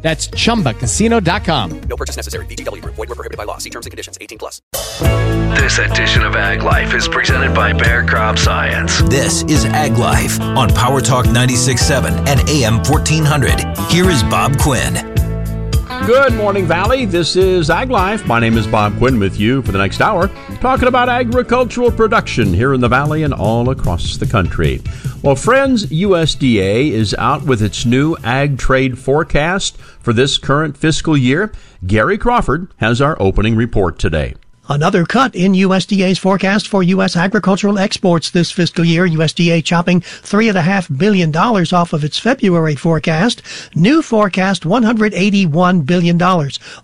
That's chumbacasino.com. No purchase necessary. VGW Group. Void were prohibited by law. See terms and conditions. 18 plus. This edition of Ag Life is presented by Bayer Crop Science. This is Ag Life on Power Talk 96.7 and AM 1400. Here is Bob Quinn. Good morning, Valley. This is Ag Life. My name is Bob Quinn with you for the next hour, talking about agricultural production here in the Valley and all across the country. Well, friends, USDA is out with its new ag trade forecast for this current fiscal year. Gary Crawford has our opening report today. Another cut in USDA's forecast for U.S. agricultural exports this fiscal year. USDA chopping $3.5 billion off of its February forecast. New forecast $181 billion,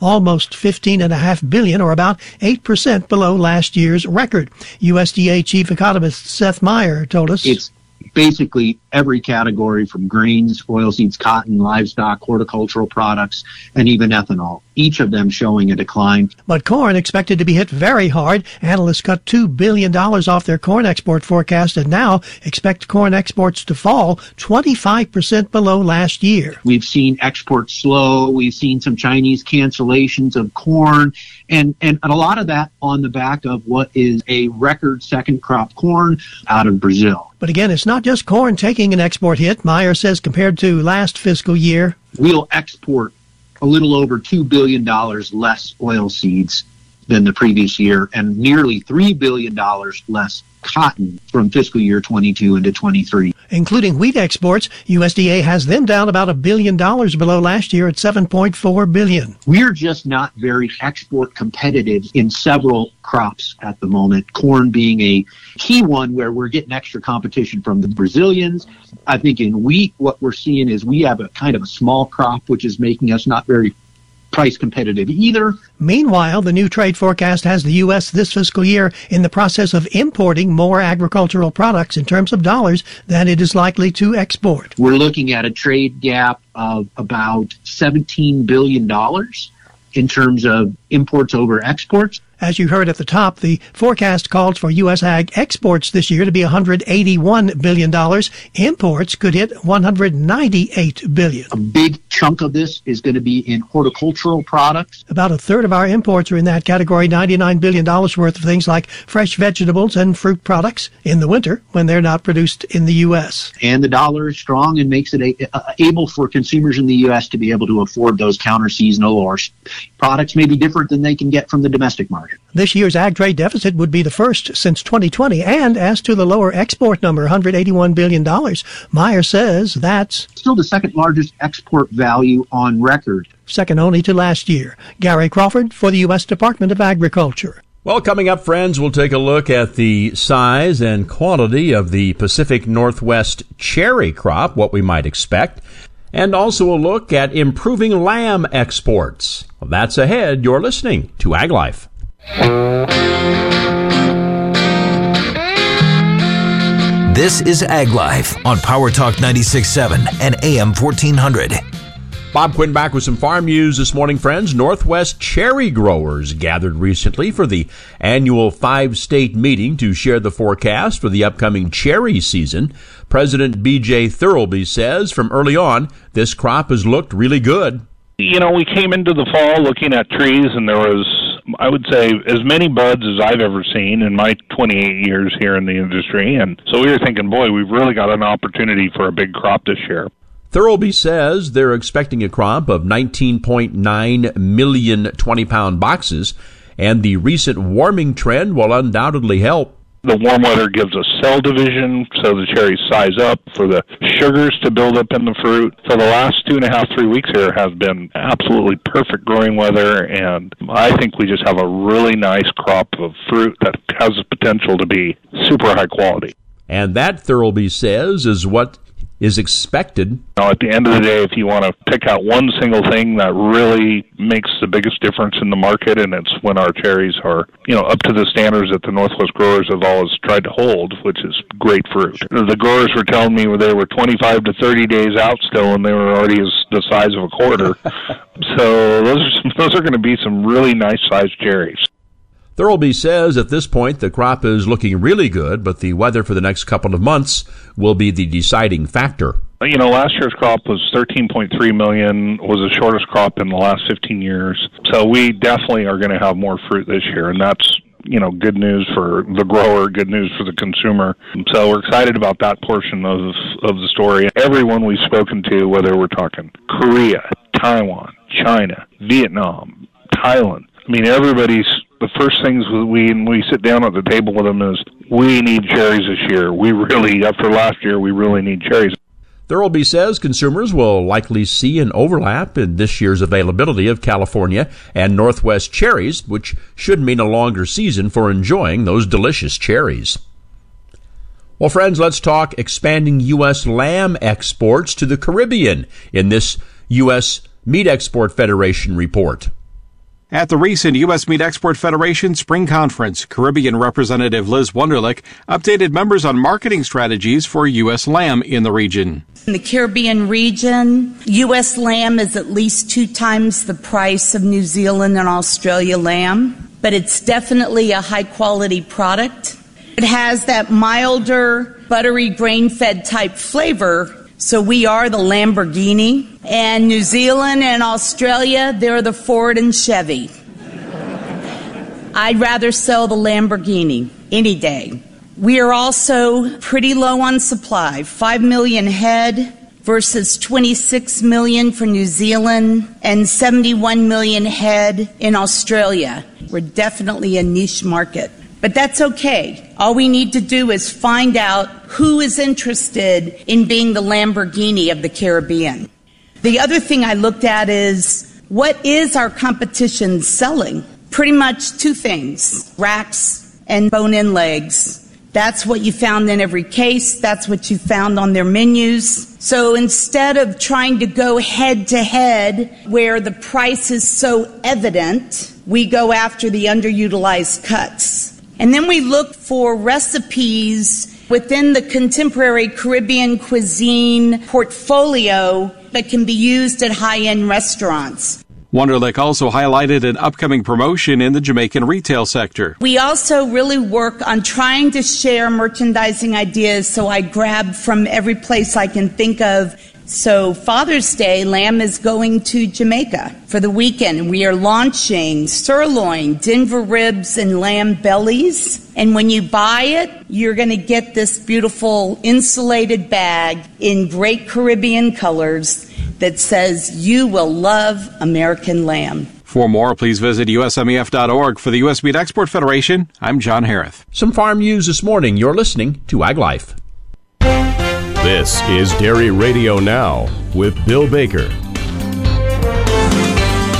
almost 15.5 billion, or about 8% below last year's record. USDA Chief Economist Seth Meyer told us. It's basically every category from grains, oilseeds, cotton, livestock, horticultural products, and even ethanol. Each of them showing a decline. But corn expected to be hit very hard. Analysts cut $2 billion off their corn export forecast and now expect corn exports to fall 25% below last year. We've seen exports slow. We've seen some Chinese cancellations of corn and, and, and a lot of that on the back of what is a record second crop corn out of Brazil. But again, it's not just corn taking an export hit. Meyer says compared to last fiscal year, we'll export a little over $2 billion less oil seeds than the previous year and nearly $3 billion less cotton from fiscal year 22 into 23. Including wheat exports, USDA has them down about a billion dollars below last year at 7.4 billion. We're just not very export competitive in several crops at the moment. Corn being a key one where we're getting extra competition from the Brazilians. I think in wheat, what we're seeing is we have a kind of a small crop, which is making us not very price competitive either. Meanwhile, the new trade forecast has the U.S. this fiscal year in the process of importing more agricultural products in terms of dollars than it is likely to export. We're looking at a trade gap of about $17 billion in terms of imports over exports. As you heard at the top, the forecast calls for U.S. ag exports this year to be $181 billion. Imports could hit $198 billion. A big chunk of this is going to be in horticultural products. About a third of our imports are in that category, $99 billion worth of things like fresh vegetables and fruit products in the winter when they're not produced in the U.S. And the dollar is strong and makes it a, able for consumers in the U.S. to be able to afford those counter seasonal or products may be different than they can get from the domestic market. This year's ag trade deficit would be the first since 2020. And as to the lower export number, $181 billion, Meyer says that's still the second largest export value on record. Second only to last year. Gary Crawford for the U.S. Department of Agriculture. Well, coming up, friends, we'll take a look at the size and quality of the Pacific Northwest cherry crop, what we might expect, and also a look at improving lamb exports. Well, that's ahead. You're listening to Ag Life. This is Ag Life on Power Talk 96.7 and AM 1400. Bob Quinn back with some farm news this morning, friends. Northwest cherry growers gathered recently for the annual five state meeting to share the forecast for the upcoming cherry season. President BJ Thurlby says from early on, this crop has looked really good. You know, we came into the fall looking at trees, and there was, I would say, as many buds as I've ever seen in my 28 years here in the industry. And so we were thinking, boy, we've really got an opportunity for a big crop this year. Thurlby says they're expecting a crop of 19.9 million 20 pound boxes, and the recent warming trend will undoubtedly help. The warm weather gives us cell division, so the cherries size up for the sugars to build up in the fruit. So the last two and a half, three weeks here have been absolutely perfect growing weather, and I think we just have a really nice crop of fruit that has the potential to be super high quality. And that, Thurlby says, is what is expected. Now, at the end of the day, if you want to pick out one single thing that really makes the biggest difference in the market, and it's when our cherries are, you know, up to the standards that the Northwest growers have always tried to hold, which is great fruit. The growers were telling me they were 25 to 30 days out still, and they were already as the size of a quarter. so those are some, those are going to be some really nice sized cherries. Thurlby says at this point the crop is looking really good, but the weather for the next couple of months will be the deciding factor. You know, last year's crop was 13.3 million, was the shortest crop in the last 15 years. So we definitely are going to have more fruit this year, and that's you know good news for the grower, good news for the consumer. So we're excited about that portion of of the story. Everyone we've spoken to, whether we're talking Korea, Taiwan, China, Vietnam, Thailand. I mean, everybody's the first things we when we sit down at the table with them is we need cherries this year. We really after last year we really need cherries. Thurlby says consumers will likely see an overlap in this year's availability of California and Northwest cherries, which should mean a longer season for enjoying those delicious cherries. Well, friends, let's talk expanding U.S. lamb exports to the Caribbean in this U.S. Meat Export Federation report. At the recent U.S. Meat Export Federation Spring Conference, Caribbean Representative Liz Wunderlich updated members on marketing strategies for U.S. lamb in the region. In the Caribbean region, U.S. lamb is at least two times the price of New Zealand and Australia lamb, but it's definitely a high quality product. It has that milder, buttery, grain fed type flavor so we are the Lamborghini, and New Zealand and Australia, they're the Ford and Chevy. I'd rather sell the Lamborghini any day. We are also pretty low on supply 5 million head versus 26 million for New Zealand and 71 million head in Australia. We're definitely a niche market. But that's okay. All we need to do is find out who is interested in being the Lamborghini of the Caribbean. The other thing I looked at is what is our competition selling? Pretty much two things racks and bone in legs. That's what you found in every case. That's what you found on their menus. So instead of trying to go head to head where the price is so evident, we go after the underutilized cuts. And then we look for recipes within the contemporary Caribbean cuisine portfolio that can be used at high end restaurants. Wunderlich also highlighted an upcoming promotion in the Jamaican retail sector. We also really work on trying to share merchandising ideas, so I grab from every place I can think of so, Father's Day, Lamb is going to Jamaica for the weekend. We are launching sirloin, Denver ribs, and lamb bellies. And when you buy it, you're going to get this beautiful insulated bag in great Caribbean colors that says, You will love American lamb. For more, please visit usmef.org. For the U.S. Meat Export Federation, I'm John Harris. Some farm news this morning. You're listening to Ag Life. This is Dairy Radio Now with Bill Baker.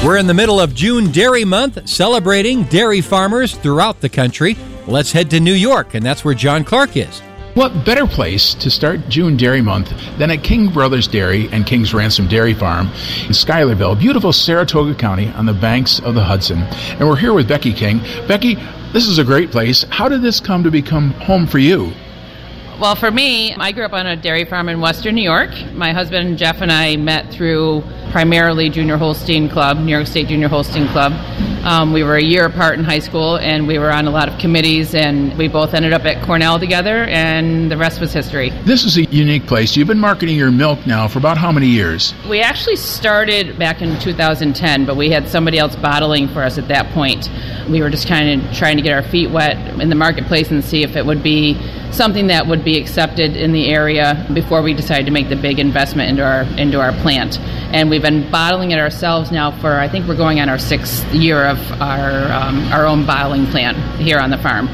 We're in the middle of June Dairy Month, celebrating dairy farmers throughout the country. Let's head to New York, and that's where John Clark is. What better place to start June Dairy Month than at King Brothers Dairy and King's Ransom Dairy Farm in Schuylerville, beautiful Saratoga County on the banks of the Hudson. And we're here with Becky King. Becky, this is a great place. How did this come to become home for you? Well, for me, I grew up on a dairy farm in Western New York. My husband Jeff and I met through primarily Junior Holstein Club, New York State Junior Holstein Club. Um, we were a year apart in high school, and we were on a lot of committees, and we both ended up at Cornell together, and the rest was history. This is a unique place. You've been marketing your milk now for about how many years? We actually started back in 2010, but we had somebody else bottling for us at that point. We were just kind of trying to get our feet wet in the marketplace and see if it would be something that would be accepted in the area before we decided to make the big investment into our into our plant. And we've been bottling it ourselves now for I think we're going on our sixth year of our um, our own bottling plant here on the farm.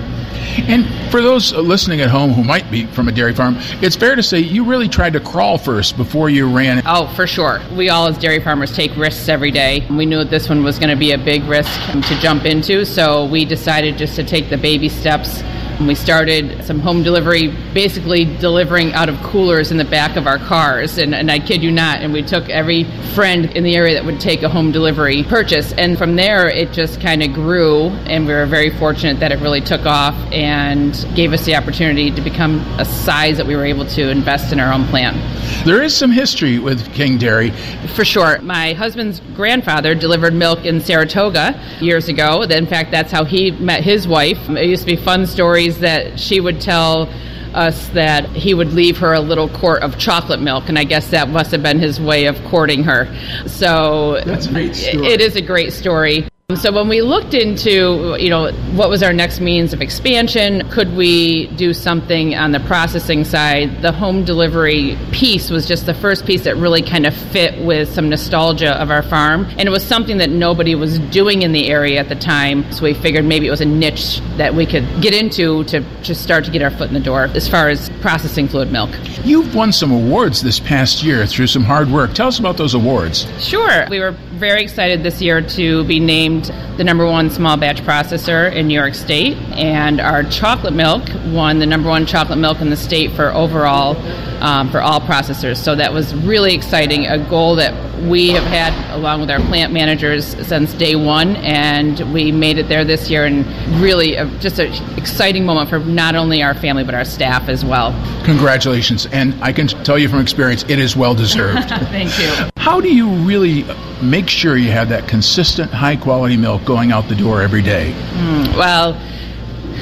And for those listening at home who might be from a dairy farm, it's fair to say you really tried to crawl first before you ran. Oh, for sure. We all, as dairy farmers, take risks every day. We knew that this one was going to be a big risk to jump into, so we decided just to take the baby steps. We started some home delivery basically delivering out of coolers in the back of our cars. And, and I kid you not, and we took every friend in the area that would take a home delivery purchase. And from there, it just kind of grew, and we were very fortunate that it really took off and gave us the opportunity to become a size that we were able to invest in our own plant. There is some history with King Dairy. For sure. My husband's grandfather delivered milk in Saratoga years ago. In fact, that's how he met his wife. It used to be fun stories that she would tell us that he would leave her a little quart of chocolate milk, and I guess that must have been his way of courting her. So That's a great story. it is a great story. So when we looked into, you know, what was our next means of expansion, could we do something on the processing side? The home delivery piece was just the first piece that really kind of fit with some nostalgia of our farm, and it was something that nobody was doing in the area at the time. So we figured maybe it was a niche that we could get into to just start to get our foot in the door as far as processing fluid milk. You've won some awards this past year through some hard work. Tell us about those awards. Sure. We were very excited this year to be named the number one small batch processor in New York State, and our chocolate milk won the number one chocolate milk in the state for overall um, for all processors. So that was really exciting, a goal that we have had along with our plant managers since day one, and we made it there this year, and really a, just an exciting moment for not only our family but our staff as well. Congratulations. And I can tell you from experience, it is well deserved. Thank you. How do you really make sure you have that consistent, high quality milk going out the door every day? Mm, well,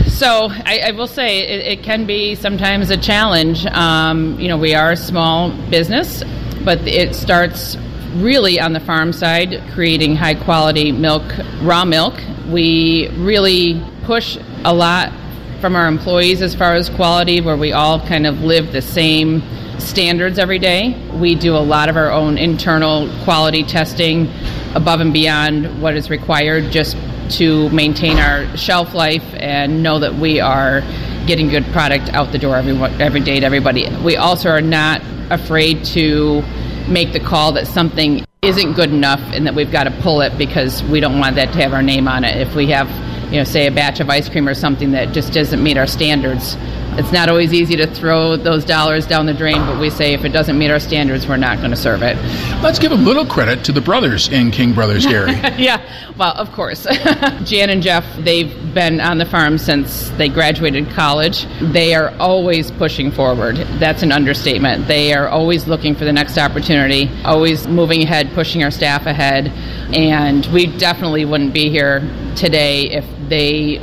so I, I will say it, it, can be sometimes a challenge. Um, you know, we are a small business, but it starts really on the farm side, creating high quality milk, raw milk. We really push a lot from our employees as far as quality, where we all kind of live the same standards every day. We do a lot of our own internal quality testing above and beyond what is required just to maintain our shelf life and know that we are getting good product out the door every every day to everybody. We also are not afraid to make the call that something isn't good enough and that we've got to pull it because we don't want that to have our name on it. If we have, you know, say a batch of ice cream or something that just doesn't meet our standards, it's not always easy to throw those dollars down the drain, but we say if it doesn't meet our standards, we're not going to serve it. Let's give a little credit to the brothers in King Brothers Dairy. yeah, well, of course. Jan and Jeff, they've been on the farm since they graduated college. They are always pushing forward. That's an understatement. They are always looking for the next opportunity, always moving ahead, pushing our staff ahead. And we definitely wouldn't be here today if they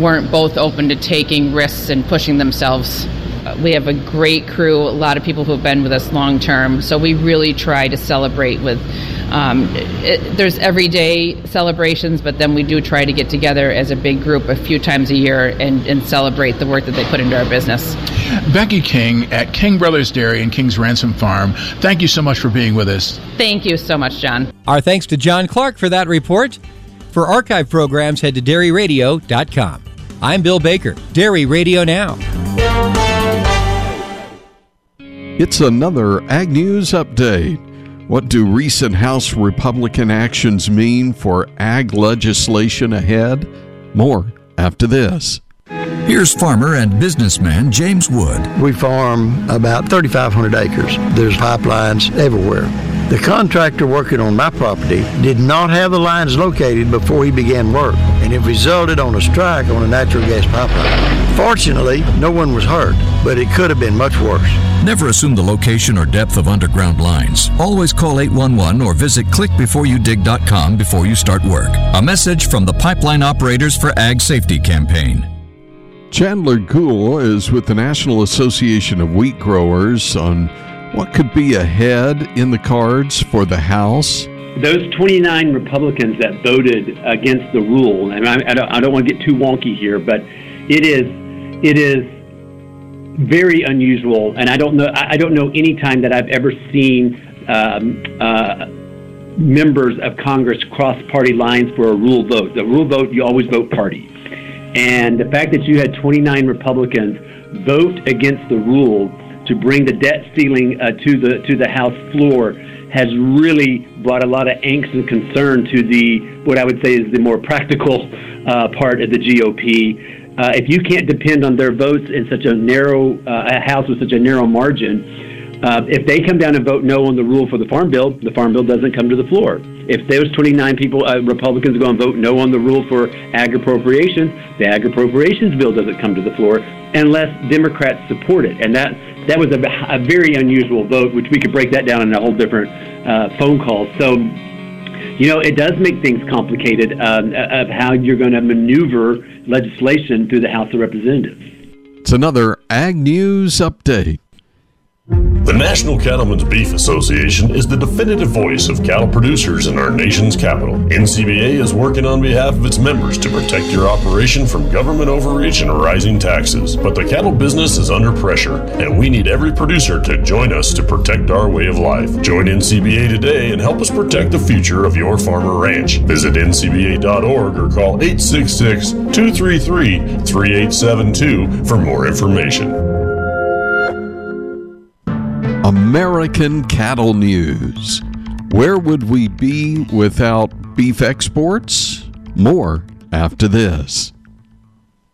weren't both open to taking risks and pushing themselves. We have a great crew, a lot of people who have been with us long term, so we really try to celebrate with. Um, it, there's everyday celebrations, but then we do try to get together as a big group a few times a year and, and celebrate the work that they put into our business. Becky King at King Brothers Dairy and King's Ransom Farm, thank you so much for being with us. Thank you so much, John. Our thanks to John Clark for that report. For archive programs, head to dairyradio.com. I'm Bill Baker, Dairy Radio Now. It's another Ag News update. What do recent House Republican actions mean for ag legislation ahead? More after this. Here's farmer and businessman James Wood. We farm about 3,500 acres. There's pipelines everywhere. The contractor working on my property did not have the lines located before he began work, and it resulted on a strike on a natural gas pipeline. Fortunately, no one was hurt, but it could have been much worse. Never assume the location or depth of underground lines. Always call 811 or visit clickbeforeyoudig.com before you start work. A message from the Pipeline Operators for Ag Safety campaign. Chandler Goule is with the National Association of Wheat Growers on what could be ahead in the cards for the House? Those 29 Republicans that voted against the rule, and I, I, don't, I don't want to get too wonky here, but it is it is very unusual, and I don't know I don't know any time that I've ever seen um, uh, members of Congress cross party lines for a rule vote. The rule vote, you always vote party, and the fact that you had 29 Republicans vote against the rule to bring the debt ceiling uh, to the to the House floor has really brought a lot of angst and concern to the what I would say is the more practical uh, part of the GOP. uh, if you can't depend on their votes in such a narrow uh, a house with such a narrow margin, uh, if they come down and vote no on the rule for the farm bill, the farm bill doesn't come to the floor. If those 29 people, uh, Republicans, go and vote no on the rule for ag appropriations, the ag appropriations bill doesn't come to the floor unless Democrats support it. And that that was a, a very unusual vote, which we could break that down in a whole different uh, phone call. So you know, it does make things complicated um, of how you're going to maneuver legislation through the House of Representatives. It's another Ag News update. The National Cattlemen's Beef Association is the definitive voice of cattle producers in our nation's capital. NCBA is working on behalf of its members to protect your operation from government overreach and rising taxes. But the cattle business is under pressure, and we need every producer to join us to protect our way of life. Join NCBA today and help us protect the future of your farmer ranch. Visit ncba.org or call 866 233 3872 for more information. American Cattle News. Where would we be without beef exports? More after this.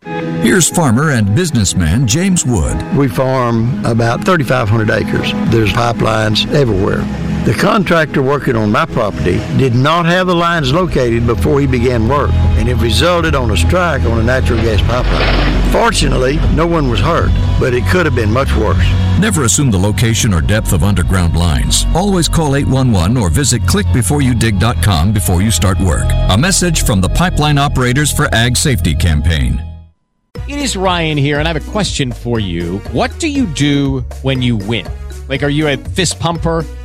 Here's farmer and businessman James Wood. We farm about 3,500 acres. There's pipelines everywhere. The contractor working on my property did not have the lines located before he began work, and it resulted on a strike on a natural gas pipeline. Fortunately, no one was hurt, but it could have been much worse. Never assume the location or depth of underground lines. Always call 811 or visit clickbeforeyoudig.com before you start work. A message from the Pipeline Operators for Ag Safety campaign. It is Ryan here, and I have a question for you. What do you do when you win? Like, are you a fist pumper?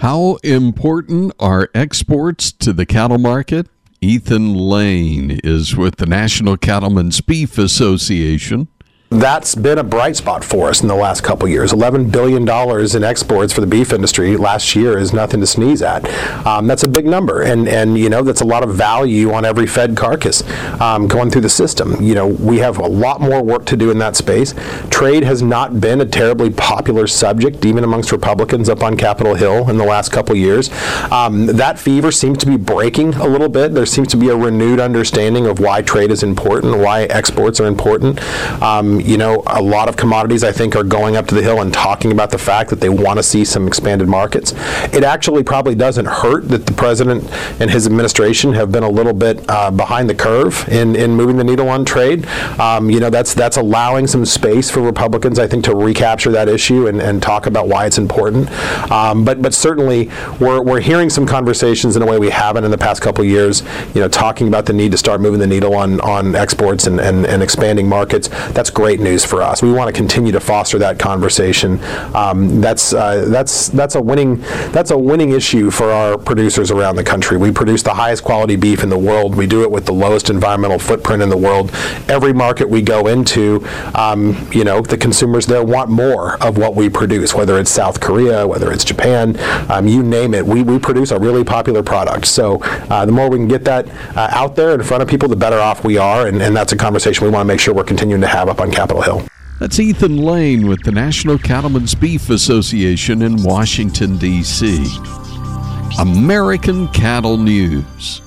How important are exports to the cattle market? Ethan Lane is with the National Cattlemen's Beef Association that's been a bright spot for us in the last couple years. $11 billion in exports for the beef industry last year is nothing to sneeze at. Um, that's a big number, and, and you know that's a lot of value on every fed carcass um, going through the system. You know we have a lot more work to do in that space. Trade has not been a terribly popular subject, even amongst Republicans up on Capitol Hill in the last couple years. Um, that fever seems to be breaking a little bit. There seems to be a renewed understanding of why trade is important, why exports are important. You know, a lot of commodities I think are going up to the hill and talking about the fact that they want to see some expanded markets. It actually probably doesn't hurt that the president and his administration have been a little bit uh, behind the curve in, in moving the needle on trade. Um, you know, that's that's allowing some space for Republicans, I think, to recapture that issue and, and talk about why it's important. Um, but but certainly we're, we're hearing some conversations in a way we haven't in the past couple years. You know, talking about the need to start moving the needle on on exports and, and, and expanding markets. That's great great news for us. We want to continue to foster that conversation. Um, that's uh, that's that's a winning that's a winning issue for our producers around the country. We produce the highest quality beef in the world. We do it with the lowest environmental footprint in the world. Every market we go into, um, you know, the consumers there want more of what we produce. Whether it's South Korea, whether it's Japan, um, you name it, we, we produce a really popular product. So uh, the more we can get that uh, out there in front of people, the better off we are. And, and that's a conversation we want to make sure we're continuing to have up on Capitol Hill. That's Ethan Lane with the National Cattlemen's Beef Association in Washington, D.C. American Cattle News.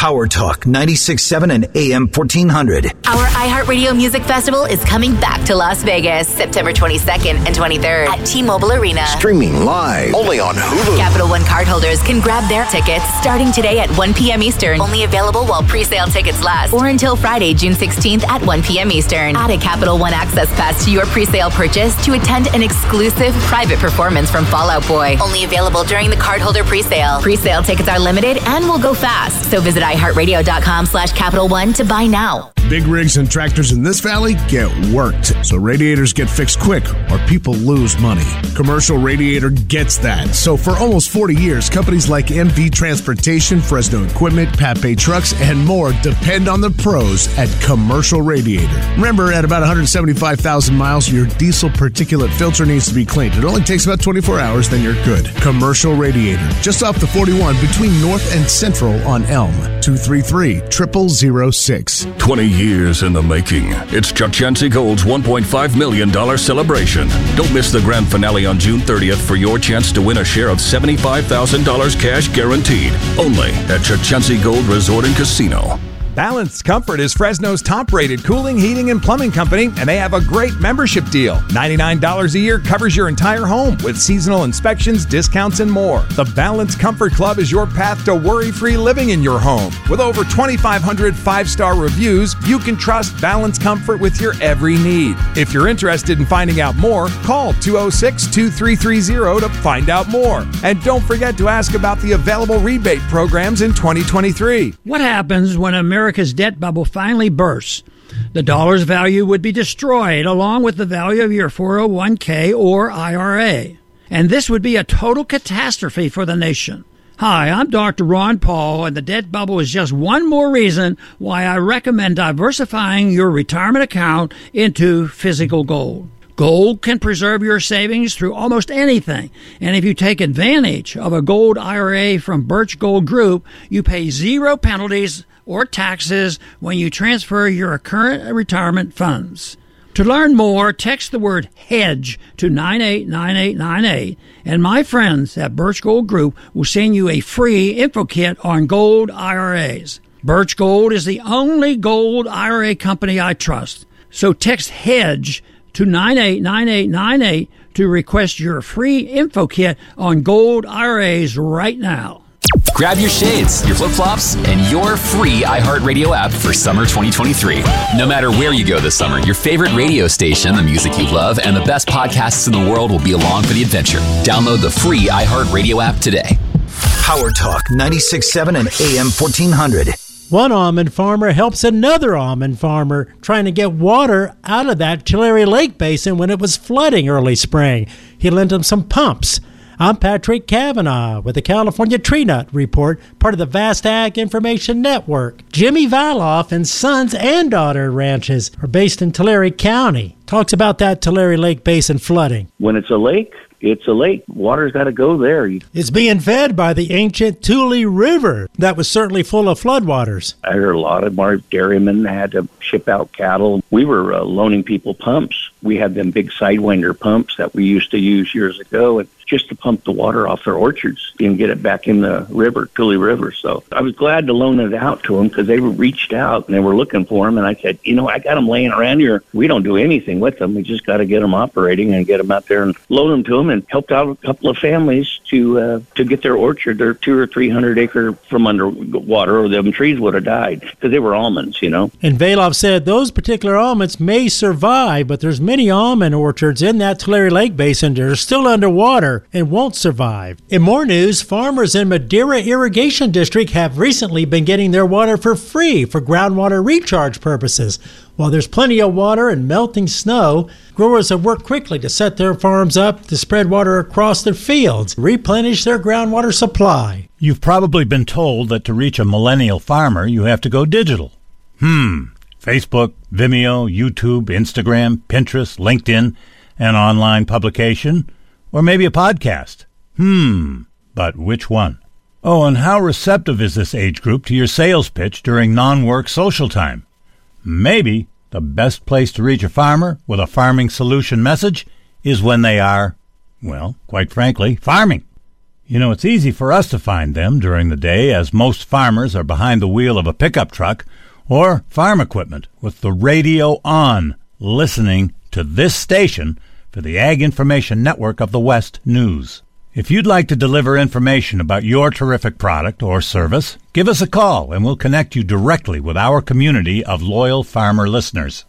Power Talk 96.7 and AM 1400. Our iHeartRadio Music Festival is coming back to Las Vegas September 22nd and 23rd at T-Mobile Arena. Streaming live only on Hulu. Capital One cardholders can grab their tickets starting today at 1 p.m. Eastern. Only available while pre-sale tickets last or until Friday, June 16th at 1 p.m. Eastern. Add a Capital One Access Pass to your pre-sale purchase to attend an exclusive private performance from Fall Out Boy. Only available during the cardholder pre-sale. Pre-sale tickets are limited and will go fast. So visit iHeartRadio.com slash Capital One to buy now. Big rigs and tractors in this valley get worked, so radiators get fixed quick or people lose money. Commercial Radiator gets that. So for almost 40 years, companies like MV Transportation, Fresno Equipment, Bay Trucks, and more depend on the pros at Commercial Radiator. Remember, at about 175,000 miles, your diesel particulate filter needs to be cleaned. It only takes about 24 hours, then you're good. Commercial Radiator, just off the 41 between North and Central on Elm. 233 0006. 20 years in the making. It's Chukchansi Gold's $1.5 million celebration. Don't miss the grand finale on June 30th for your chance to win a share of $75,000 cash guaranteed. Only at Chukchansi Gold Resort and Casino. Balanced Comfort is Fresno's top rated cooling, heating, and plumbing company, and they have a great membership deal. $99 a year covers your entire home with seasonal inspections, discounts, and more. The Balanced Comfort Club is your path to worry free living in your home. With over 2,500 five star reviews, you can trust Balanced Comfort with your every need. If you're interested in finding out more, call 206 2330 to find out more. And don't forget to ask about the available rebate programs in 2023. What happens when America's debt bubble finally bursts? The dollar's value would be destroyed along with the value of your 401k or IRA. And this would be a total catastrophe for the nation. Hi, I'm Dr. Ron Paul, and the debt bubble is just one more reason why I recommend diversifying your retirement account into physical gold. Gold can preserve your savings through almost anything. And if you take advantage of a gold IRA from Birch Gold Group, you pay zero penalties or taxes when you transfer your current retirement funds. To learn more, text the word HEDGE to 989898, and my friends at Birch Gold Group will send you a free info kit on gold IRAs. Birch Gold is the only gold IRA company I trust. So text HEDGE to 989898 to request your free info kit on gold IRAs right now. Grab your shades, your flip flops, and your free iHeartRadio app for summer 2023. No matter where you go this summer, your favorite radio station, the music you love, and the best podcasts in the world will be along for the adventure. Download the free iHeartRadio app today. Power Talk 96.7 and AM 1400. One almond farmer helps another almond farmer trying to get water out of that Tulare Lake basin when it was flooding early spring. He lent them some pumps. I'm Patrick Cavanaugh with the California Tree Nut Report, part of the Vast Ag Information Network. Jimmy Valoff and sons and daughter ranches are based in Tulare County. Talks about that Tulare Lake Basin flooding. When it's a lake, it's a lake. Water's got to go there. It's being fed by the ancient Tule River that was certainly full of floodwaters. I heard a lot of our dairymen had to ship out cattle. We were uh, loaning people pumps. We had them big sidewinder pumps that we used to use years ago, and just to pump the water off their orchards and get it back in the river, Tule River. So I was glad to loan it out to them because they reached out and they were looking for them. And I said, you know, I got them laying around here. We don't do anything with them. We just got to get them operating and get them out there and loan them to them and helped out a couple of families to uh, to get their orchard, their two or three hundred acre from underwater, or them trees would have died because they were almonds, you know. And Valov said those particular almonds may survive, but there's many almond orchards in that Tulare Lake Basin that are still underwater and won't survive. In more news, farmers in Madera Irrigation District have recently been getting their water for free for groundwater recharge purposes. While there's plenty of water and melting snow, growers have worked quickly to set their farms up to spread water across their fields, replenish their groundwater supply. You've probably been told that to reach a millennial farmer, you have to go digital. Hmm. Facebook, Vimeo, YouTube, Instagram, Pinterest, LinkedIn, an online publication, or maybe a podcast. Hmm. But which one? Oh, and how receptive is this age group to your sales pitch during non work social time? Maybe the best place to reach a farmer with a farming solution message is when they are, well, quite frankly, farming. You know, it's easy for us to find them during the day as most farmers are behind the wheel of a pickup truck or farm equipment with the radio on, listening to this station for the Ag Information Network of the West News. If you'd like to deliver information about your terrific product or service, give us a call and we'll connect you directly with our community of loyal farmer listeners.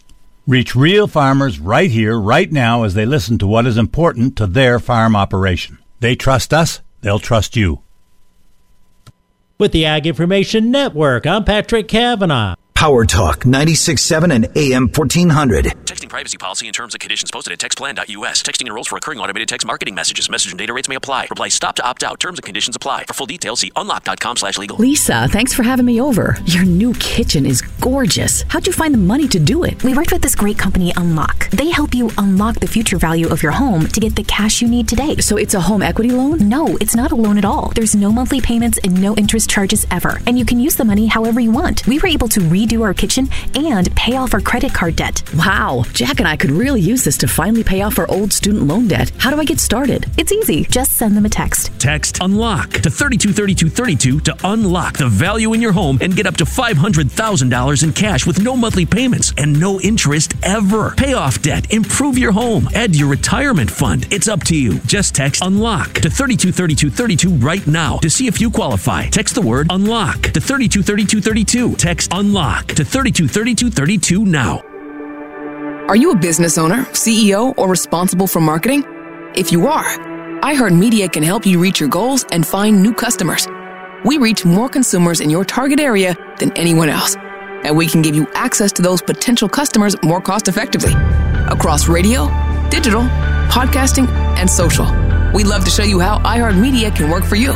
Reach real farmers right here, right now, as they listen to what is important to their farm operation. They trust us, they'll trust you. With the Ag Information Network, I'm Patrick Cavanaugh. Power Talk 96.7 and AM 1400. Texting privacy policy and terms and conditions posted at textplan.us. Texting enrolls for recurring automated text marketing messages. Message and data rates may apply. Reply stop to opt out. Terms and conditions apply. For full details, see unlock.com slash legal. Lisa, thanks for having me over. Your new kitchen is gorgeous. How'd you find the money to do it? We worked with this great company, Unlock. They help you unlock the future value of your home to get the cash you need today. So it's a home equity loan? No, it's not a loan at all. There's no monthly payments and no interest charges ever. And you can use the money however you want. We were able to redo our kitchen and pay off our credit card debt. Wow, Jack and I could really use this to finally pay off our old student loan debt. How do I get started? It's easy. Just send them a text. Text unlock to 323232 to unlock the value in your home and get up to $500,000 in cash with no monthly payments and no interest ever. Pay off debt, improve your home, add your retirement fund. It's up to you. Just text unlock to 323232 right now to see if you qualify. Text the word unlock to 323232. Text unlock to 323232 now. Are you a business owner, CEO, or responsible for marketing? If you are, iHeartMedia can help you reach your goals and find new customers. We reach more consumers in your target area than anyone else, and we can give you access to those potential customers more cost effectively across radio, digital, podcasting, and social. We'd love to show you how iHeartMedia can work for you.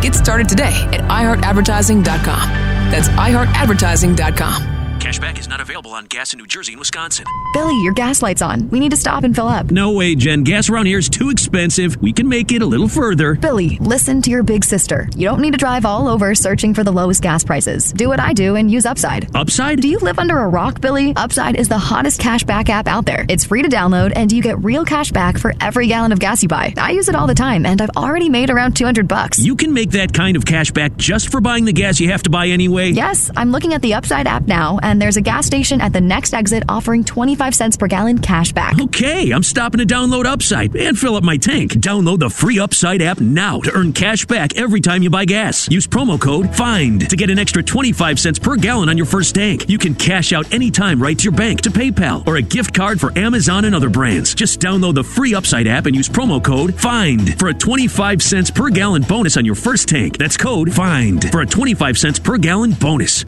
Get started today at iHeartAdvertising.com. That's iHeartAdvertising.com. Cashback is not available on gas in New Jersey and Wisconsin. Billy, your gas light's on. We need to stop and fill up. No way, Jen. Gas around here is too expensive. We can make it a little further. Billy, listen to your big sister. You don't need to drive all over searching for the lowest gas prices. Do what I do and use Upside. Upside? Do you live under a rock, Billy? Upside is the hottest cashback app out there. It's free to download and you get real cash back for every gallon of gas you buy. I use it all the time and I've already made around 200 bucks. You can make that kind of cash back just for buying the gas you have to buy anyway. Yes, I'm looking at the Upside app now and there's a gas station at the next exit offering 25 cents per gallon cash back. Okay, I'm stopping to download Upside and fill up my tank. Download the free Upside app now to earn cash back every time you buy gas. Use promo code FIND to get an extra 25 cents per gallon on your first tank. You can cash out anytime right to your bank, to PayPal, or a gift card for Amazon and other brands. Just download the free Upside app and use promo code FIND for a 25 cents per gallon bonus on your first tank. That's code FIND for a 25 cents per gallon bonus.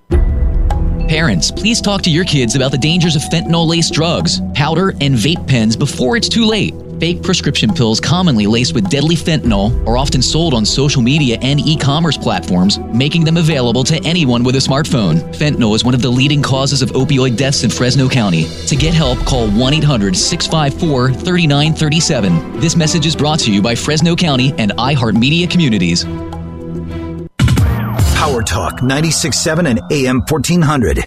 Parents, please talk to your kids about the dangers of fentanyl laced drugs, powder, and vape pens before it's too late. Fake prescription pills commonly laced with deadly fentanyl are often sold on social media and e commerce platforms, making them available to anyone with a smartphone. Fentanyl is one of the leading causes of opioid deaths in Fresno County. To get help, call 1 800 654 3937. This message is brought to you by Fresno County and iHeartMedia Communities. Power Talk 96.7 and AM 1400.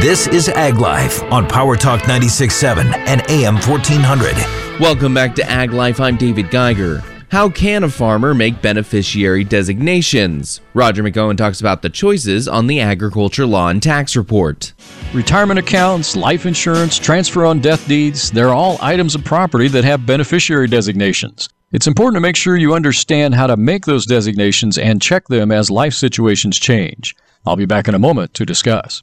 This is Ag Life on Power Talk 96.7 and AM 1400. Welcome back to Ag Life. I'm David Geiger. How can a farmer make beneficiary designations? Roger McEowen talks about the choices on the Agriculture Law and Tax Report. Retirement accounts, life insurance, transfer on death deeds, they're all items of property that have beneficiary designations. It's important to make sure you understand how to make those designations and check them as life situations change. I'll be back in a moment to discuss.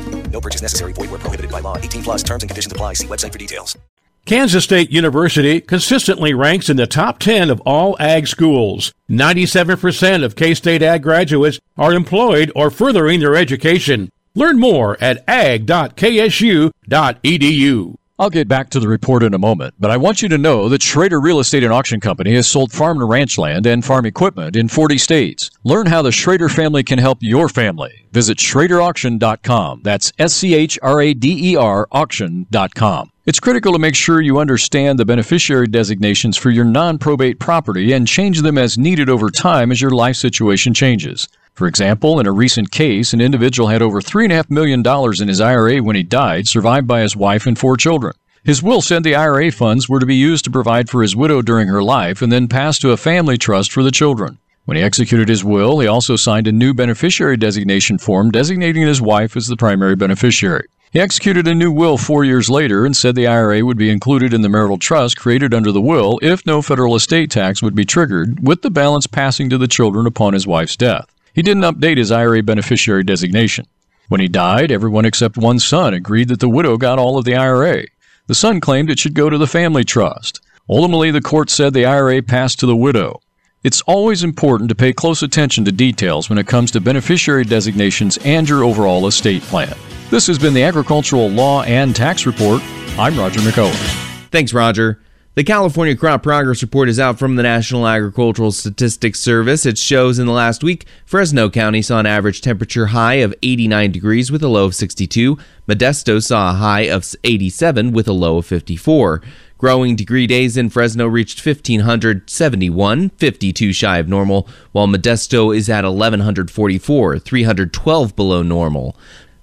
No purchase necessary. Void where prohibited by law. 18 plus terms and conditions apply. See website for details. Kansas State University consistently ranks in the top 10 of all ag schools. 97% of K-State ag graduates are employed or furthering their education. Learn more at ag.ksu.edu. I'll get back to the report in a moment, but I want you to know that Schrader Real Estate and Auction Company has sold farm to ranch land and farm equipment in 40 states. Learn how the Schrader family can help your family. Visit SchraderAuction.com. That's S C H R A D E R auction.com. It's critical to make sure you understand the beneficiary designations for your non probate property and change them as needed over time as your life situation changes. For example, in a recent case, an individual had over $3.5 million in his IRA when he died, survived by his wife and four children. His will said the IRA funds were to be used to provide for his widow during her life and then passed to a family trust for the children. When he executed his will, he also signed a new beneficiary designation form designating his wife as the primary beneficiary. He executed a new will four years later and said the IRA would be included in the marital trust created under the will if no federal estate tax would be triggered, with the balance passing to the children upon his wife's death. He didn't update his IRA beneficiary designation. When he died, everyone except one son agreed that the widow got all of the IRA. The son claimed it should go to the family trust. Ultimately, the court said the IRA passed to the widow. It's always important to pay close attention to details when it comes to beneficiary designations and your overall estate plan. This has been the Agricultural Law and Tax Report. I'm Roger McEowen. Thanks, Roger. The California Crop Progress Report is out from the National Agricultural Statistics Service. It shows in the last week, Fresno County saw an average temperature high of 89 degrees with a low of 62. Modesto saw a high of 87 with a low of 54. Growing degree days in Fresno reached 1,571, 52 shy of normal, while Modesto is at 1,144, 312 below normal.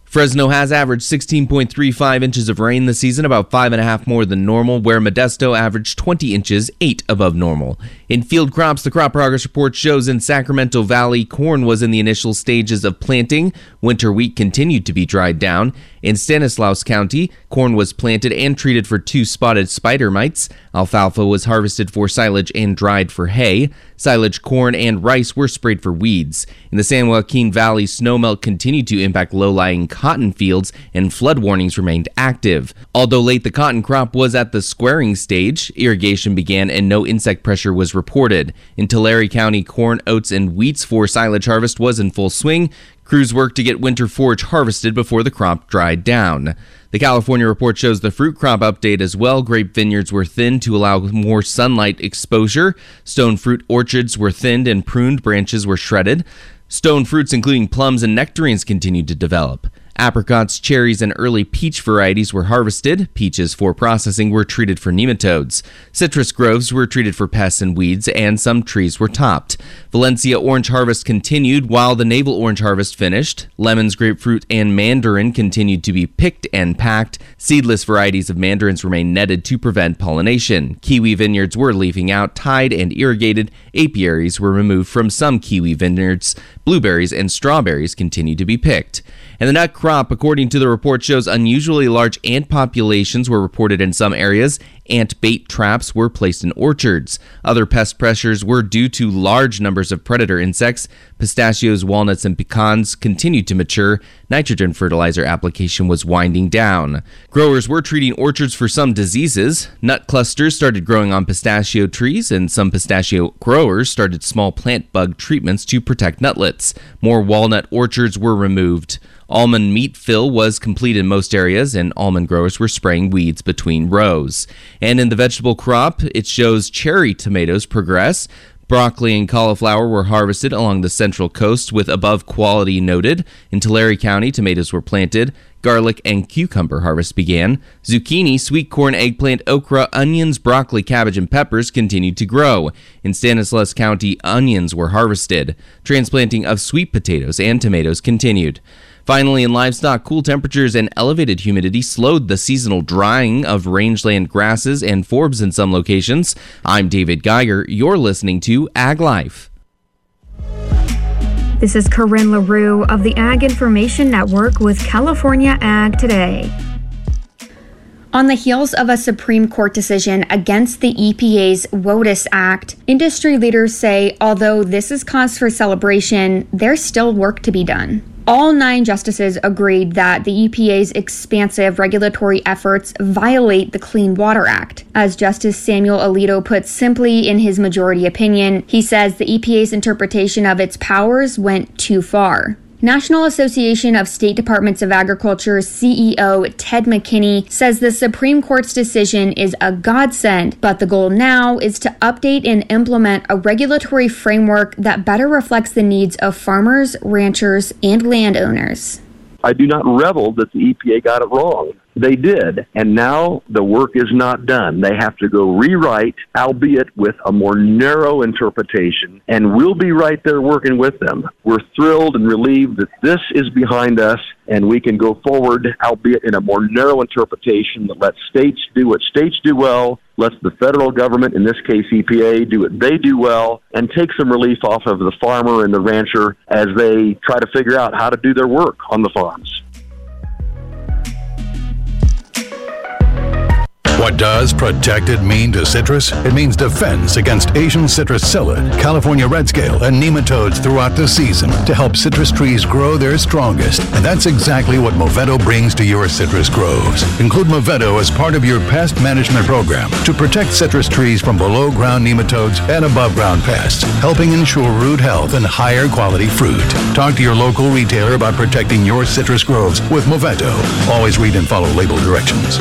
Fresno has averaged 16.35 inches of rain this season, about five and a half more than normal, where Modesto averaged 20 inches, eight above normal. In field crops, the crop progress report shows in Sacramento Valley, corn was in the initial stages of planting. Winter wheat continued to be dried down. In Stanislaus County, corn was planted and treated for two spotted spider mites. Alfalfa was harvested for silage and dried for hay. Silage, corn, and rice were sprayed for weeds. In the San Joaquin Valley, snowmelt continued to impact low lying cotton fields and flood warnings remained active. Although late the cotton crop was at the squaring stage, irrigation began and no insect pressure was reported. In Tulare County, corn, oats, and wheats for silage harvest was in full swing. Crews worked to get winter forage harvested before the crop dried down. The California report shows the fruit crop update as well. Grape vineyards were thinned to allow more sunlight exposure. Stone fruit orchards were thinned and pruned branches were shredded. Stone fruits, including plums and nectarines, continued to develop. Apricots, cherries, and early peach varieties were harvested. Peaches for processing were treated for nematodes. Citrus groves were treated for pests and weeds, and some trees were topped. Valencia orange harvest continued while the navel orange harvest finished. Lemons, grapefruit, and mandarin continued to be picked and packed. Seedless varieties of mandarins remain netted to prevent pollination. Kiwi vineyards were leafing out, tied, and irrigated. Apiaries were removed from some kiwi vineyards. Blueberries and strawberries continued to be picked. And the nut crop, according to the report, shows unusually large ant populations were reported in some areas. Ant bait traps were placed in orchards. Other pest pressures were due to large numbers of predator insects. Pistachios, walnuts, and pecans continued to mature. Nitrogen fertilizer application was winding down. Growers were treating orchards for some diseases. Nut clusters started growing on pistachio trees, and some pistachio growers started small plant bug treatments to protect nutlets. More walnut orchards were removed. Almond meat fill was complete in most areas, and almond growers were spraying weeds between rows. And in the vegetable crop, it shows cherry tomatoes progress. Broccoli and cauliflower were harvested along the central coast with above quality noted. In Tulare County, tomatoes were planted. Garlic and cucumber harvest began. Zucchini, sweet corn, eggplant, okra, onions, broccoli, cabbage, and peppers continued to grow. In Stanislaus County, onions were harvested. Transplanting of sweet potatoes and tomatoes continued. Finally, in livestock, cool temperatures and elevated humidity slowed the seasonal drying of rangeland grasses and forbs in some locations. I'm David Geiger. You're listening to Ag Life. This is Corinne LaRue of the Ag Information Network with California Ag Today. On the heels of a Supreme Court decision against the EPA's WOTUS Act, industry leaders say although this is cause for celebration, there's still work to be done. All nine justices agreed that the EPA's expansive regulatory efforts violate the Clean Water Act. As Justice Samuel Alito puts simply in his majority opinion, he says the EPA's interpretation of its powers went too far. National Association of State Departments of Agriculture CEO Ted McKinney says the Supreme Court's decision is a godsend, but the goal now is to update and implement a regulatory framework that better reflects the needs of farmers, ranchers, and landowners. I do not revel that the EPA got it wrong. They did. And now the work is not done. They have to go rewrite, albeit with a more narrow interpretation. And we'll be right there working with them. We're thrilled and relieved that this is behind us and we can go forward, albeit in a more narrow interpretation that lets states do what states do well, lets the federal government, in this case EPA, do what they do well, and take some relief off of the farmer and the rancher as they try to figure out how to do their work on the farms. What does protected mean to citrus? It means defense against Asian citrus psyllid, California red scale, and nematodes throughout the season to help citrus trees grow their strongest. And that's exactly what Movento brings to your citrus groves. Include Movento as part of your pest management program to protect citrus trees from below ground nematodes and above ground pests, helping ensure root health and higher quality fruit. Talk to your local retailer about protecting your citrus groves with Movento. Always read and follow label directions.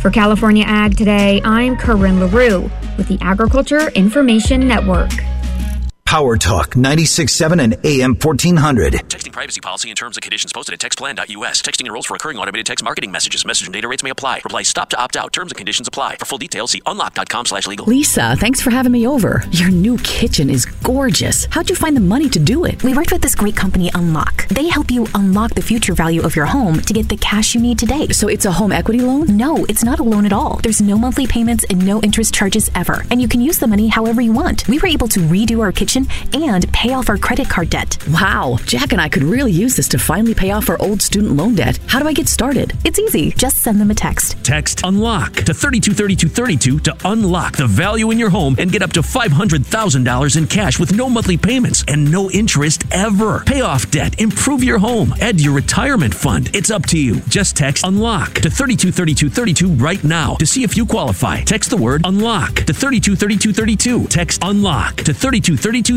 For California Ag Today, I'm Corinne LaRue with the Agriculture Information Network. Power Talk 96.7 and AM 1400. Texting privacy policy and terms and conditions posted at textplan.us. Texting enrolls for recurring automated text marketing messages. Message and data rates may apply. Reply stop to opt out. Terms and conditions apply. For full details, see unlock.com slash legal. Lisa, thanks for having me over. Your new kitchen is gorgeous. How'd you find the money to do it? We worked with this great company, Unlock. They help you unlock the future value of your home to get the cash you need today. So it's a home equity loan? No, it's not a loan at all. There's no monthly payments and no interest charges ever. And you can use the money however you want. We were able to redo our kitchen and pay off our credit card debt. Wow, Jack and I could really use this to finally pay off our old student loan debt. How do I get started? It's easy. Just send them a text. Text unlock to 323232 to unlock the value in your home and get up to $500,000 in cash with no monthly payments and no interest ever. Pay off debt, improve your home, add your retirement fund. It's up to you. Just text unlock to 323232 right now to see if you qualify. Text the word unlock to 323232. Text unlock to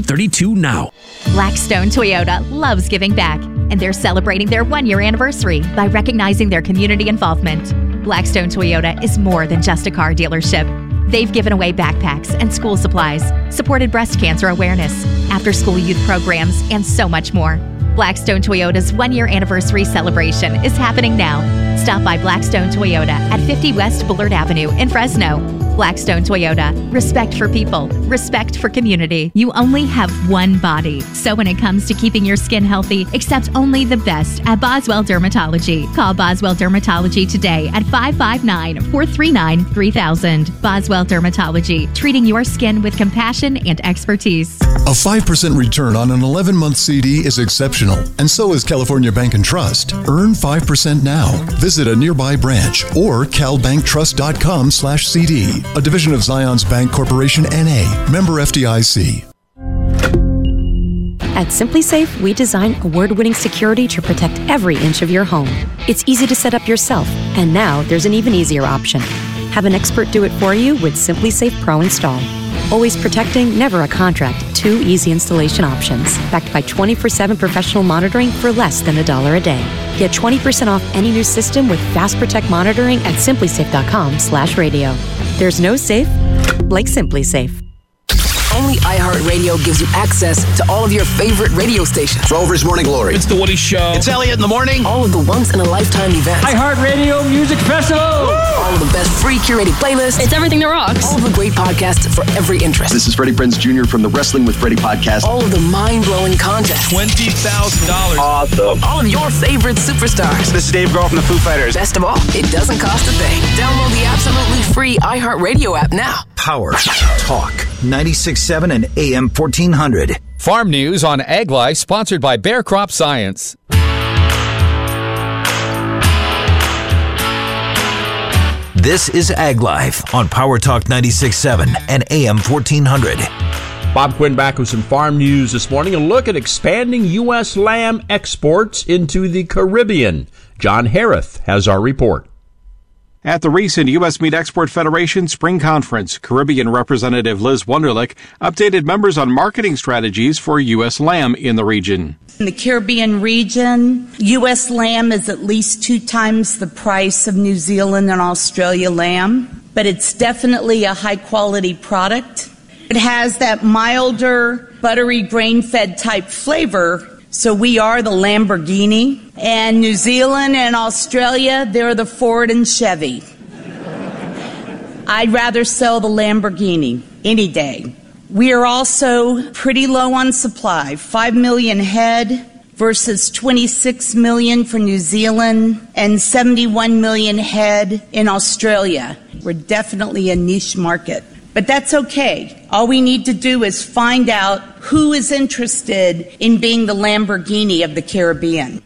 323232 now. Blackstone Toyota loves giving back, and they're celebrating their one year anniversary by recognizing their community involvement. Blackstone Toyota is more than just a car dealership. They've given away backpacks and school supplies, supported breast cancer awareness, after school youth programs, and so much more. Blackstone Toyota's one year anniversary celebration is happening now. Stop by Blackstone Toyota at 50 West Bullard Avenue in Fresno. Blackstone Toyota. Respect for people, respect for community. You only have one body. So when it comes to keeping your skin healthy, accept only the best at Boswell Dermatology. Call Boswell Dermatology today at 559 439 3000. Boswell Dermatology, treating your skin with compassion and expertise. A 5% return on an 11 month CD is exceptional, and so is California Bank and Trust. Earn 5% now. Visit a nearby branch or calbanktrust.com slash CD, a division of Zions Bank Corporation NA, member FDIC. At SimpliSafe, we design award-winning security to protect every inch of your home. It's easy to set up yourself, and now there's an even easier option. Have an expert do it for you with SimpliSafe Pro Install. Always protecting, never a contract. Two easy installation options, backed by 24/7 professional monitoring for less than a dollar a day. Get 20% off any new system with Fast Protect monitoring at simplisafe.com/radio. There's no safe like SimpliSafe. Only iHeartRadio gives you access to all of your favorite radio stations. Rover's Morning Glory. It's the Woody Show. It's Elliot in the morning. All of the once in a lifetime events. iHeartRadio Music Festival. All of the best free curated playlists. It's everything that rocks. All of the great podcasts for every interest. This is Freddie Prinze Jr. from the Wrestling with Freddie podcast. All of the mind blowing contests. $20,000. Awesome. All of your favorite superstars. This is Dave Grohl from the Foo Fighters. Best of all, it doesn't cost a thing. Download the absolutely free iHeartRadio app now. Power Talk 96.7 and AM 1400. Farm News on Ag Life, sponsored by Bayer Crop Science. This is Ag Life on Power Talk 96.7 and AM 1400. Bob Quinn back with some farm news this morning. A look at expanding U.S. lamb exports into the Caribbean. John Harris has our report. At the recent U.S. Meat Export Federation Spring Conference, Caribbean Representative Liz Wunderlich updated members on marketing strategies for U.S. lamb in the region. In the Caribbean region, U.S. lamb is at least two times the price of New Zealand and Australia lamb, but it's definitely a high quality product. It has that milder, buttery, grain fed type flavor so we are the Lamborghini, and New Zealand and Australia, they're the Ford and Chevy. I'd rather sell the Lamborghini any day. We are also pretty low on supply 5 million head versus 26 million for New Zealand and 71 million head in Australia. We're definitely a niche market. But that's okay. All we need to do is find out who is interested in being the Lamborghini of the Caribbean.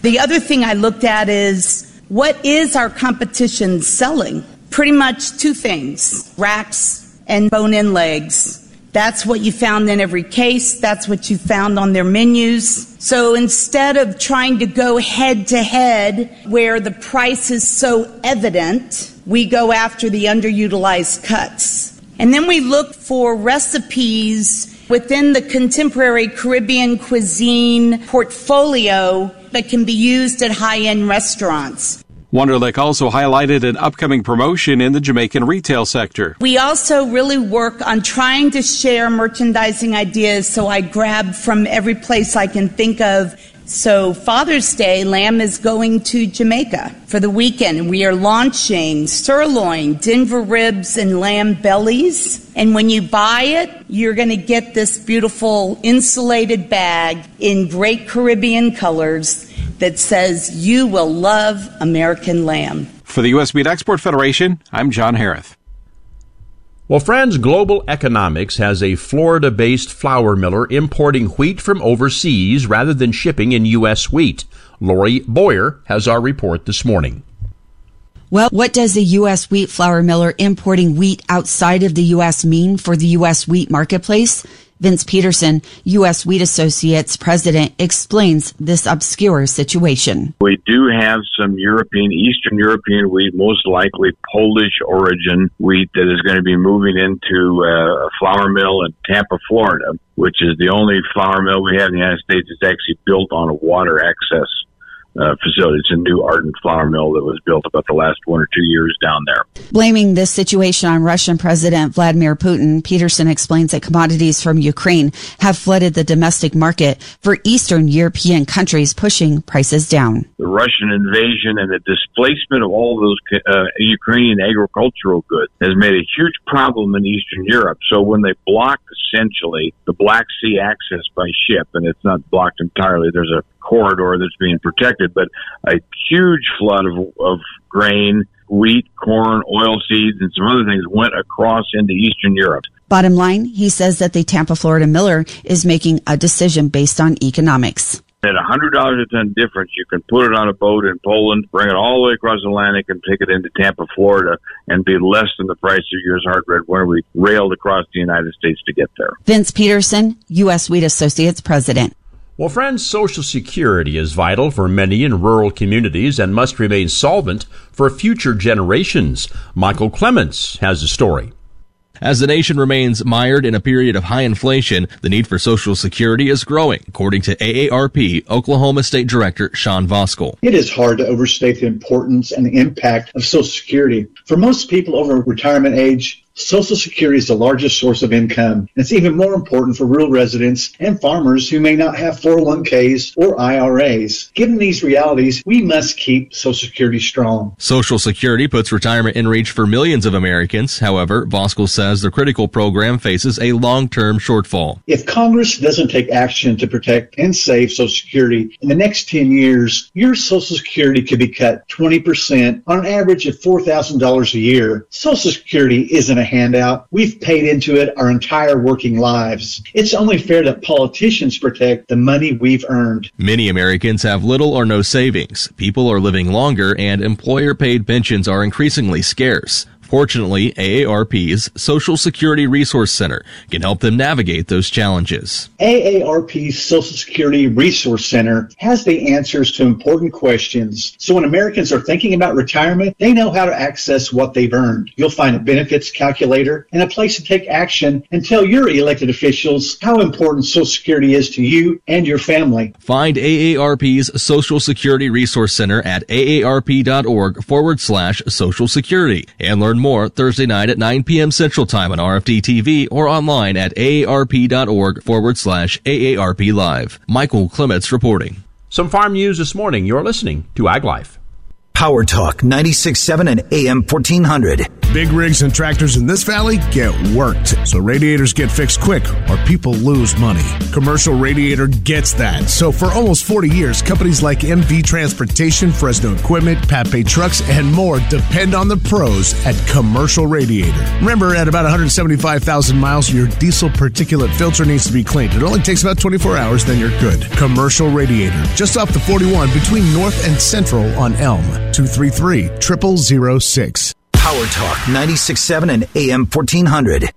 The other thing I looked at is what is our competition selling? Pretty much two things racks and bone in legs. That's what you found in every case. That's what you found on their menus. So instead of trying to go head to head where the price is so evident, we go after the underutilized cuts. And then we look for recipes within the contemporary Caribbean cuisine portfolio that can be used at high end restaurants. Wunderlich also highlighted an upcoming promotion in the Jamaican retail sector. We also really work on trying to share merchandising ideas, so I grab from every place I can think of so, Father's Day, Lamb is going to Jamaica for the weekend. We are launching sirloin, Denver ribs, and lamb bellies. And when you buy it, you're going to get this beautiful insulated bag in great Caribbean colors that says, You will love American lamb. For the U.S. Meat Export Federation, I'm John Harris. Well, Friends Global Economics has a Florida based flour miller importing wheat from overseas rather than shipping in U.S. wheat. Lori Boyer has our report this morning. Well, what does a U.S. wheat flour miller importing wheat outside of the U.S. mean for the U.S. wheat marketplace? Vince Peterson, U.S. Wheat Associates president, explains this obscure situation. We do have some European, Eastern European wheat, most likely Polish origin wheat that is going to be moving into uh, a flour mill in Tampa, Florida, which is the only flour mill we have in the United States that's actually built on a water access uh, facility. It's a new ardent flour mill that was built about the last one or two years down there. Blaming this situation on Russian President Vladimir Putin, Peterson explains that commodities from Ukraine have flooded the domestic market for Eastern European countries, pushing prices down. The Russian invasion and the displacement of all those uh, Ukrainian agricultural goods has made a huge problem in Eastern Europe. So when they block essentially the Black Sea access by ship, and it's not blocked entirely, there's a corridor that's being protected, but a huge flood of, of grain, wheat, corn, oil seeds, and some other things went across into Eastern Europe. Bottom line, he says that the Tampa, Florida miller is making a decision based on economics. At $100 a ton difference, you can put it on a boat in Poland, bring it all the way across the Atlantic, and take it into Tampa, Florida, and be less than the price of yours hard red where we railed across the United States to get there. Vince Peterson, U.S. Wheat Associates President. Well, friends, Social Security is vital for many in rural communities and must remain solvent for future generations. Michael Clements has the story. As the nation remains mired in a period of high inflation, the need for Social Security is growing, according to AARP Oklahoma State Director Sean Voskuhl. It is hard to overstate the importance and the impact of Social Security. For most people over retirement age, Social Security is the largest source of income. and It's even more important for rural residents and farmers who may not have 401ks or IRAs. Given these realities, we must keep Social Security strong. Social Security puts retirement in reach for millions of Americans. However, Voskuhl says the critical program faces a long-term shortfall. If Congress doesn't take action to protect and save Social Security in the next 10 years, your Social Security could be cut 20% on an average of $4,000 a year. Social Security isn't a handout. We've paid into it our entire working lives. It's only fair that politicians protect the money we've earned. Many Americans have little or no savings. People are living longer and employer paid pensions are increasingly scarce. Fortunately, AARP's Social Security Resource Center can help them navigate those challenges. AARP's Social Security Resource Center has the answers to important questions. So when Americans are thinking about retirement, they know how to access what they've earned. You'll find a benefits calculator and a place to take action and tell your elected officials how important Social Security is to you and your family. Find AARP's Social Security Resource Center at aarp.org forward slash social security and learn more Thursday night at 9 p.m. Central Time on RFD TV or online at aarp.org forward slash AARP Live. Michael Clements reporting. Some farm news this morning. You're listening to Ag Life. Power Talk 96.7 and AM 1400. Big rigs and tractors in this valley get worked, so radiators get fixed quick or people lose money. Commercial Radiator gets that. So for almost 40 years, companies like MV Transportation, Fresno Equipment, Pape Trucks, and more depend on the pros at Commercial Radiator. Remember, at about 175,000 miles, your diesel particulate filter needs to be cleaned. It only takes about 24 hours, then you're good. Commercial Radiator, just off the 41 between North and Central on Elm. 233 0006. Power Talk 96.7 and AM 1400.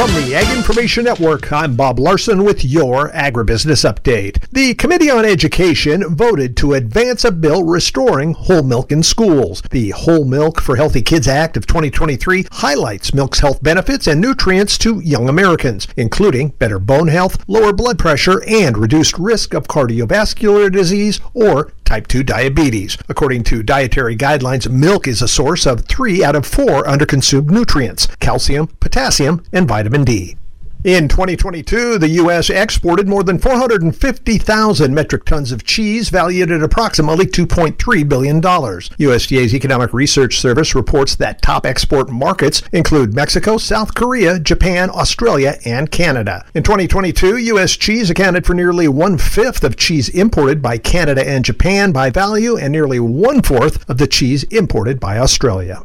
From the Ag Information Network, I'm Bob Larson with your Agribusiness Update. The Committee on Education voted to advance a bill restoring whole milk in schools. The Whole Milk for Healthy Kids Act of 2023 highlights milk's health benefits and nutrients to young Americans, including better bone health, lower blood pressure, and reduced risk of cardiovascular disease or type 2 diabetes. According to dietary guidelines, milk is a source of three out of four underconsumed nutrients calcium, potassium, and vitamin D. In 2022, the U.S. exported more than 450,000 metric tons of cheese valued at approximately $2.3 billion. USDA's Economic Research Service reports that top export markets include Mexico, South Korea, Japan, Australia, and Canada. In 2022, U.S. cheese accounted for nearly one fifth of cheese imported by Canada and Japan by value and nearly one fourth of the cheese imported by Australia.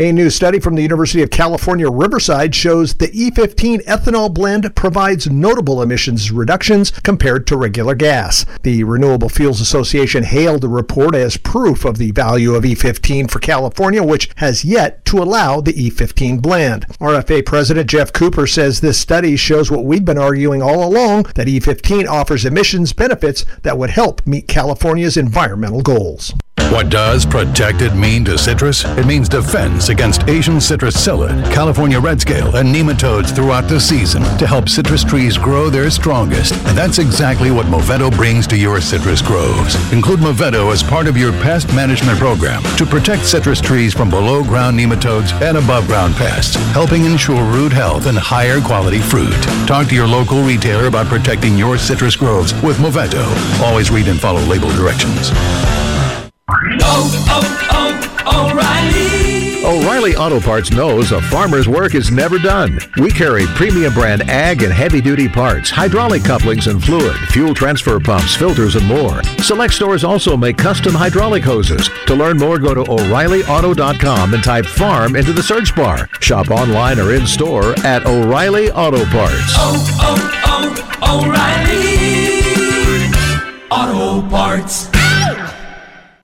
A new study from the University of California, Riverside shows the E15 ethanol blend provides notable emissions reductions compared to regular gas. The Renewable Fuels Association hailed the report as proof of the value of E15 for California, which has yet to allow the E15 blend. RFA President Jeff Cooper says this study shows what we've been arguing all along that E15 offers emissions benefits that would help meet California's environmental goals. What does protected mean to citrus? It means defense against Asian citrus psyllid, California red scale, and nematodes throughout the season to help citrus trees grow their strongest. And that's exactly what Movento brings to your citrus groves. Include Movento as part of your pest management program to protect citrus trees from below ground nematodes and above ground pests, helping ensure root health and higher quality fruit. Talk to your local retailer about protecting your citrus groves with Movento. Always read and follow label directions. Oh, oh, oh, O'Reilly! O'Reilly Auto Parts knows a farmer's work is never done. We carry premium brand ag and heavy duty parts, hydraulic couplings and fluid, fuel transfer pumps, filters, and more. Select stores also make custom hydraulic hoses. To learn more, go to O'ReillyAuto.com and type farm into the search bar. Shop online or in store at O'Reilly Auto Parts. Oh, oh, oh, O'Reilly! Auto Parts.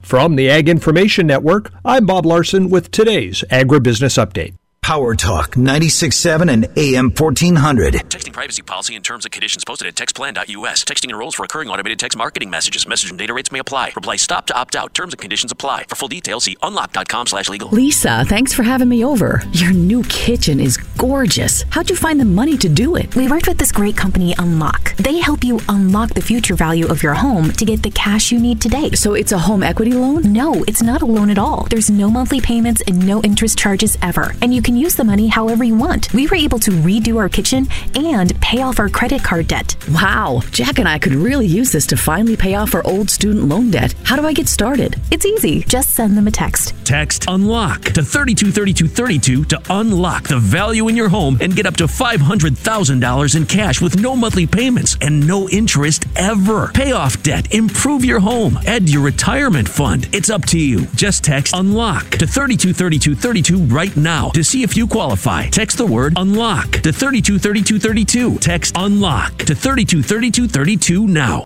From the Ag Information Network, I'm Bob Larson with today's Agribusiness Update. Power Talk 96.7 and AM 1400. Texting privacy policy and terms and conditions posted at textplan.us. Texting enrolls for recurring automated text marketing messages. Message and data rates may apply. Reply stop to opt out. Terms and conditions apply. For full details, see unlock.com slash legal. Lisa, thanks for having me over. Your new kitchen is gorgeous. How'd you find the money to do it? We worked with this great company, Unlock. They help you unlock the future value of your home to get the cash you need today. So it's a home equity loan? No, it's not a loan at all. There's no monthly payments and no interest charges ever. And you can can use the money however you want. We were able to redo our kitchen and pay off our credit card debt. Wow, Jack and I could really use this to finally pay off our old student loan debt. How do I get started? It's easy. Just send them a text. Text unlock to 323232 to unlock the value in your home and get up to $500,000 in cash with no monthly payments and no interest ever. Pay off debt, improve your home, add your retirement fund. It's up to you. Just text unlock to 323232 right now to see if you qualify. Text the word unlock to 323232. Text unlock to 323232 now.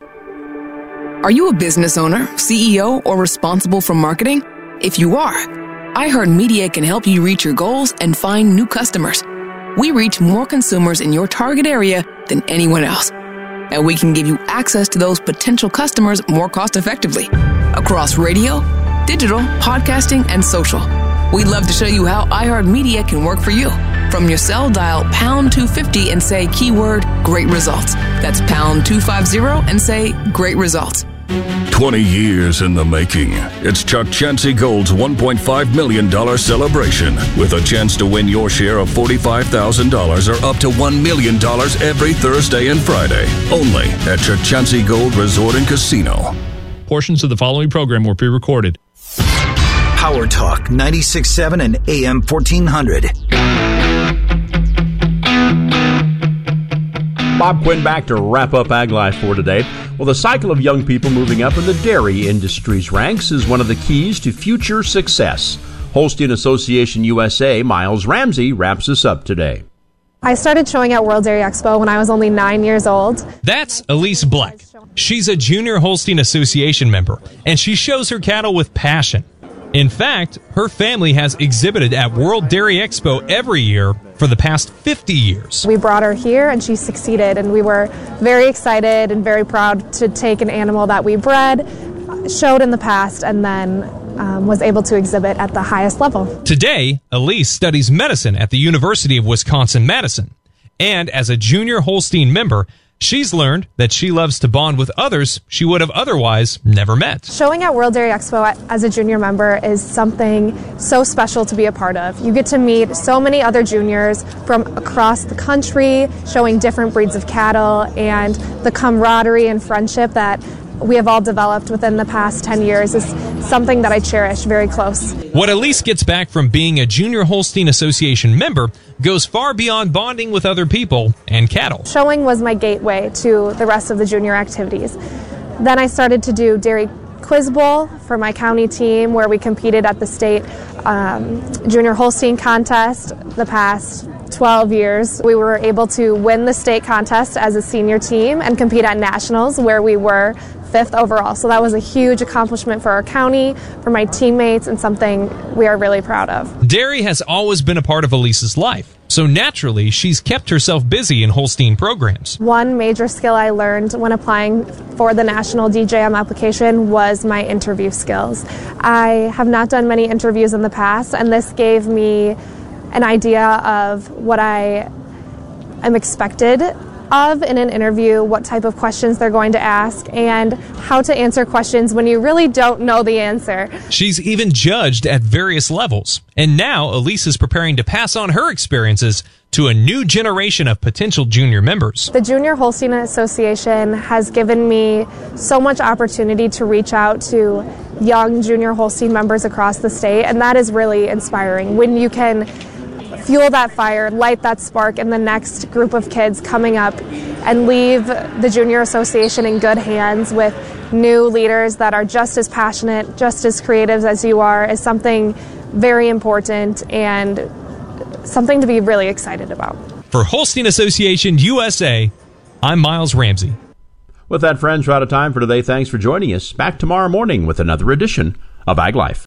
Are you a business owner, CEO, or responsible for marketing? If you are, iHeartMedia can help you reach your goals and find new customers. We reach more consumers in your target area than anyone else. And we can give you access to those potential customers more cost effectively across radio, digital, podcasting, and social. We'd love to show you how iHeartMedia can work for you. From your cell, dial pound 250 and say keyword great results. That's pound 250 and say great results. 20 years in the making. It's Chukchansi Gold's $1.5 million celebration with a chance to win your share of $45,000 or up to $1 million every Thursday and Friday. Only at Chukchansi Gold Resort and Casino. Portions of the following program were pre recorded. Power Talk 96.7 and AM 1400. Bob Quinn back to wrap up Ag Life for today. Well, the cycle of young people moving up in the dairy industry's ranks is one of the keys to future success. Holstein Association USA, Miles Ramsey, wraps us up today. I started showing at World Dairy Expo when I was only nine years old. That's Elise Black. She's a junior Holstein Association member, and she shows her cattle with passion. In fact, her family has exhibited at World Dairy Expo every year for the past 50 years. We brought her here and she succeeded, and we were very excited and very proud to take an animal that we bred, showed in the past, and then um, was able to exhibit at the highest level. Today, Elise studies medicine at the University of Wisconsin Madison. And as a junior Holstein member, She's learned that she loves to bond with others she would have otherwise never met. Showing at World Dairy Expo as a junior member is something so special to be a part of. You get to meet so many other juniors from across the country, showing different breeds of cattle, and the camaraderie and friendship that we have all developed within the past 10 years is something that I cherish very close. What Elise gets back from being a Junior Holstein Association member goes far beyond bonding with other people and cattle. Showing was my gateway to the rest of the junior activities. Then I started to do Dairy Quiz Bowl for my county team, where we competed at the state um, junior Holstein contest the past 12 years. We were able to win the state contest as a senior team and compete at nationals, where we were fifth overall. So that was a huge accomplishment for our county, for my teammates, and something we are really proud of. Dairy has always been a part of Elise's life. So naturally, she's kept herself busy in Holstein programs. One major skill I learned when applying for the national DJM application was my interview skills. I have not done many interviews in the past, and this gave me an idea of what I am expected of in an interview, what type of questions they're going to ask, and how to answer questions when you really don't know the answer. She's even judged at various levels. And now Elise is preparing to pass on her experiences to a new generation of potential junior members. The Junior Holstein Association has given me so much opportunity to reach out to young junior Holstein members across the state, and that is really inspiring when you can fuel that fire, light that spark in the next group of kids coming up and leave the Junior Association in good hands with new leaders that are just as passionate, just as creative as you are is something very important and something to be really excited about. For Holstein Association USA, I'm Miles Ramsey. With that, friends, we're out of time for today. Thanks for joining us. Back tomorrow morning with another edition of Ag Life.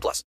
18 plus.